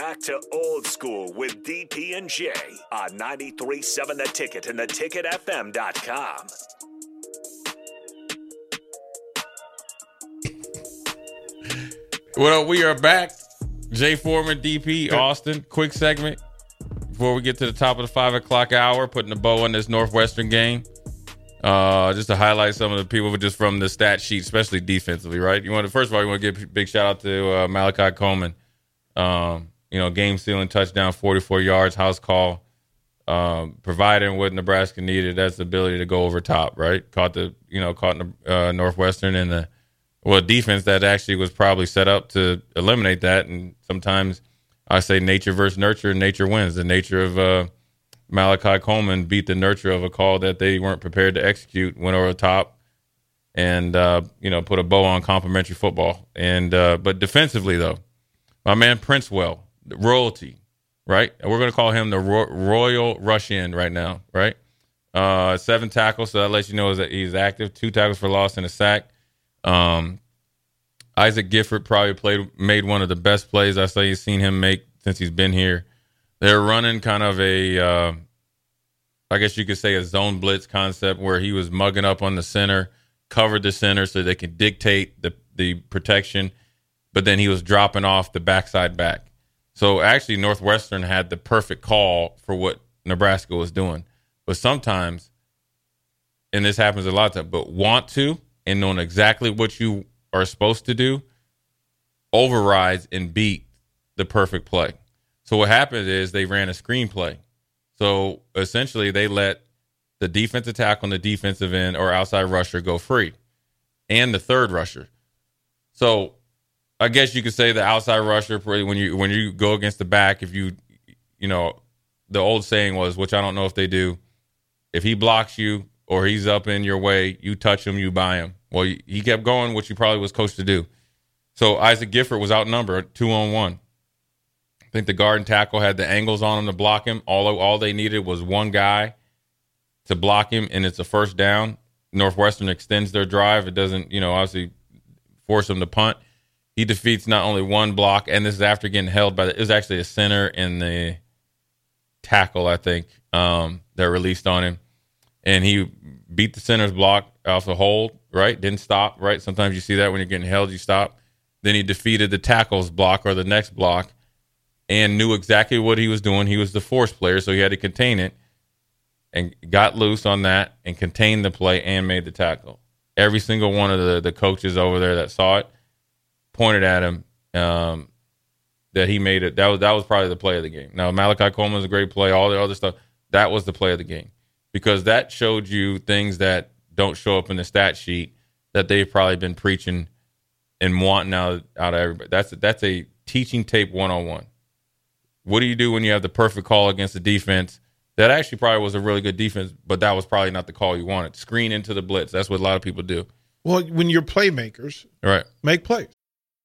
Back to old school with DP and J on 93.7 The Ticket and theticketfm.com. Well, we are back. Jay Foreman, DP, Austin. Quick segment before we get to the top of the five o'clock hour, putting a bow on this Northwestern game. Uh, just to highlight some of the people just from the stat sheet, especially defensively, right? You want to first of all, you want to give a big shout out to uh, Malachi Coleman. Um, you know, game sealing touchdown, 44 yards, house call, um, providing what Nebraska needed. That's the ability to go over top, right? Caught the, you know, caught uh, Northwestern in the, well, defense that actually was probably set up to eliminate that. And sometimes I say nature versus nurture, and nature wins. The nature of uh, Malachi Coleman beat the nurture of a call that they weren't prepared to execute, went over the top, and uh, you know put a bow on complimentary football. And uh, but defensively though, my man Princewell, royalty, right? We're going to call him the ro- Royal Rush In right now, right? Uh, seven tackles, so that lets you know that he's active. Two tackles for loss and a sack. Um, Isaac Gifford probably played made one of the best plays I say you've seen him make since he's been here. They're running kind of a, uh, I guess you could say a zone blitz concept where he was mugging up on the center, covered the center so they could dictate the the protection, but then he was dropping off the backside back. So actually, Northwestern had the perfect call for what Nebraska was doing. But sometimes, and this happens a lot of times, but want to and knowing exactly what you are supposed to do overrides and beat the perfect play. So what happened is they ran a screenplay. So essentially, they let the defensive tackle on the defensive end or outside rusher go free, and the third rusher. So I guess you could say the outside rusher when you when you go against the back, if you you know the old saying was, which I don't know if they do, if he blocks you or he's up in your way, you touch him, you buy him. Well, he kept going, which he probably was coached to do. So Isaac Gifford was outnumbered two on one. I think the guard and tackle had the angles on him to block him. All all they needed was one guy to block him, and it's a first down. Northwestern extends their drive. It doesn't, you know, obviously force them to punt. He defeats not only one block, and this is after getting held by the, it was actually a center in the tackle, I think, um, that released on him. And he beat the center's block off the hold, right? Didn't stop, right? Sometimes you see that when you're getting held, you stop. Then he defeated the tackle's block or the next block and knew exactly what he was doing. He was the force player, so he had to contain it and got loose on that and contained the play and made the tackle. Every single one of the, the coaches over there that saw it pointed at him um, that he made it. That was that was probably the play of the game. Now Malachi Coleman was a great play. All the other stuff that was the play of the game because that showed you things that don't show up in the stat sheet that they've probably been preaching and wanting out out of everybody. That's that's a teaching tape one on one. What do you do when you have the perfect call against the defense that actually probably was a really good defense, but that was probably not the call you wanted? Screen into the blitz. That's what a lot of people do. Well, when you're playmakers, right, make plays.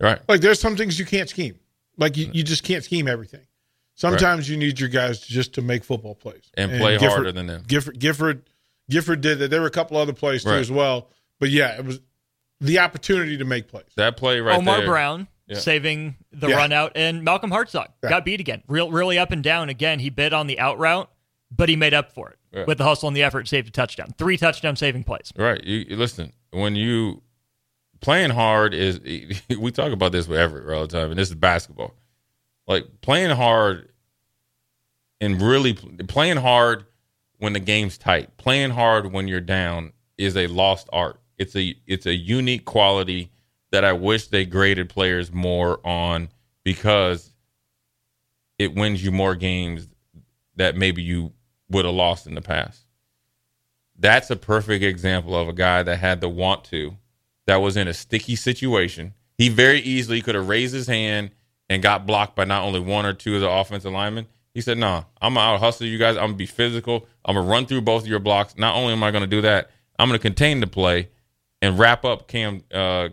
Right. Like there's some things you can't scheme. Like you, you just can't scheme everything. Sometimes you need your guys just to make football plays And play harder than them. Gifford, Gifford, Gifford did that. There were a couple other plays too as well. But yeah, it was the opportunity to make plays. That play right Omar there. Brown Yeah. saving the Yeah. run out, and Malcolm Hartzog Yeah. got beat again. Real, really up and down again. He bid on the out route, but he made up for it Yeah. with the hustle and the effort. Saved a touchdown. Three touchdown saving plays. Right. You, you- listen, when you playing hard is we talk about this with Everett all the time, and this is basketball. Like playing hard and really playing hard when the game's tight, playing hard when you're down is a lost art. It's a it's a unique quality that I wish they graded players more on because it wins you more games that maybe you would have lost in the past that's a perfect example of a guy that had the want to, that was in a sticky situation. He very easily could have raised his hand and got blocked by not only one or two of the offensive linemen. He said, "Nah, I'm gonna out hustle you guys. I'm gonna be physical. I'm gonna run through both of your blocks. Not only am I gonna do that, I'm gonna contain the play and wrap up Cam. Uh,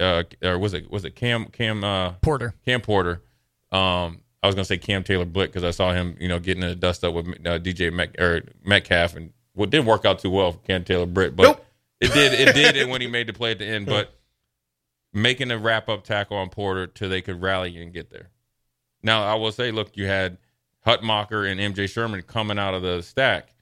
uh, or was it was it Cam Cam uh, Porter. Cam Porter. Um, I was gonna say Cam Taylor Britt because I saw him, you know, getting a dust up with uh, DJ Met, or Metcalf, and what didn't work out too well for Cam Taylor Britt, but Nope. It did. It did it when he made the play at the end. But making a wrap up tackle on Porter till they could rally and get there. Now I will say, look, you had Hutmacher and MJ Sherman coming out of the stack.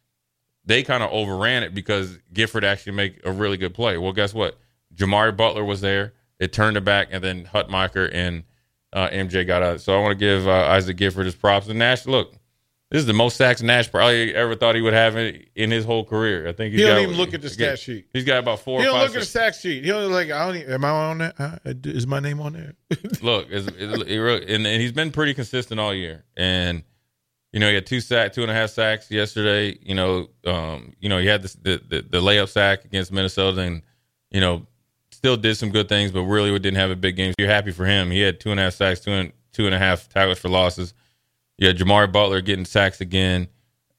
They kind of overran it because Gifford actually make a really good play. Well, guess what? Jimari Butler was there. It turned it back, and then Hutmacher and uh, MJ got out. So I want to give uh, Isaac Gifford his props. And Nash, look, this is the most sacks Nash probably ever thought he would have in, in his whole career. I think He don't got- even look at the stat sheet. He's got about four He don't look at the sack sheet. He don't like. I don't. Even, am I on that? Is my name on there? Look, it's, it, it and, and he's been pretty consistent all year. And you know, he had two sack, two and a half sacks yesterday. You know, um, you know, he had this, the, the the layup sack against Minnesota, and you know, still did some good things, but really didn't have a big game. So you're happy for him. He had two and a half sacks, two and two and a half tackles for losses. Had Jimari Butler getting sacks again,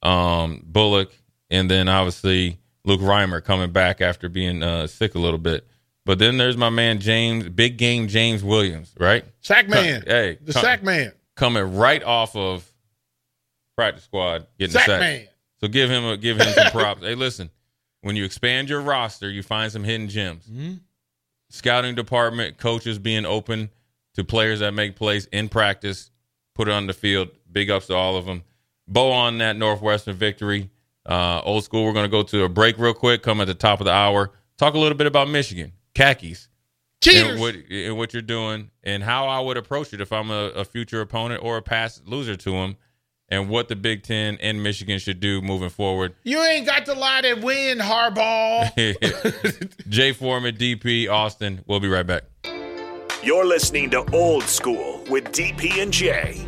um, Bullock, and then obviously Luke Reimer coming back after being uh, sick a little bit. But then there's my man James, big game James Williams, right? Sack man. Hey, the come- sack man. coming right off of practice squad, getting Sack sack. man. So give him a give him some props. hey, listen, when you expand your roster, you find some hidden gems. Mm-hmm. Scouting department, coaches being open to players that make plays in practice, put it on the field. Big ups to all of them. Bow on that Northwestern victory. Uh, old school. We're going to go to a break real quick. Come at the top of the hour. Talk a little bit about Michigan khakis Cheaters. and what and what you're doing and how I would approach it if I'm a, a future opponent or a past loser to them, and what the Big Ten and Michigan should do moving forward. You ain't got to lie to win, Harbaugh. Jay Foreman, DP, Austin. We'll be right back. You're listening to Old School with DP and J.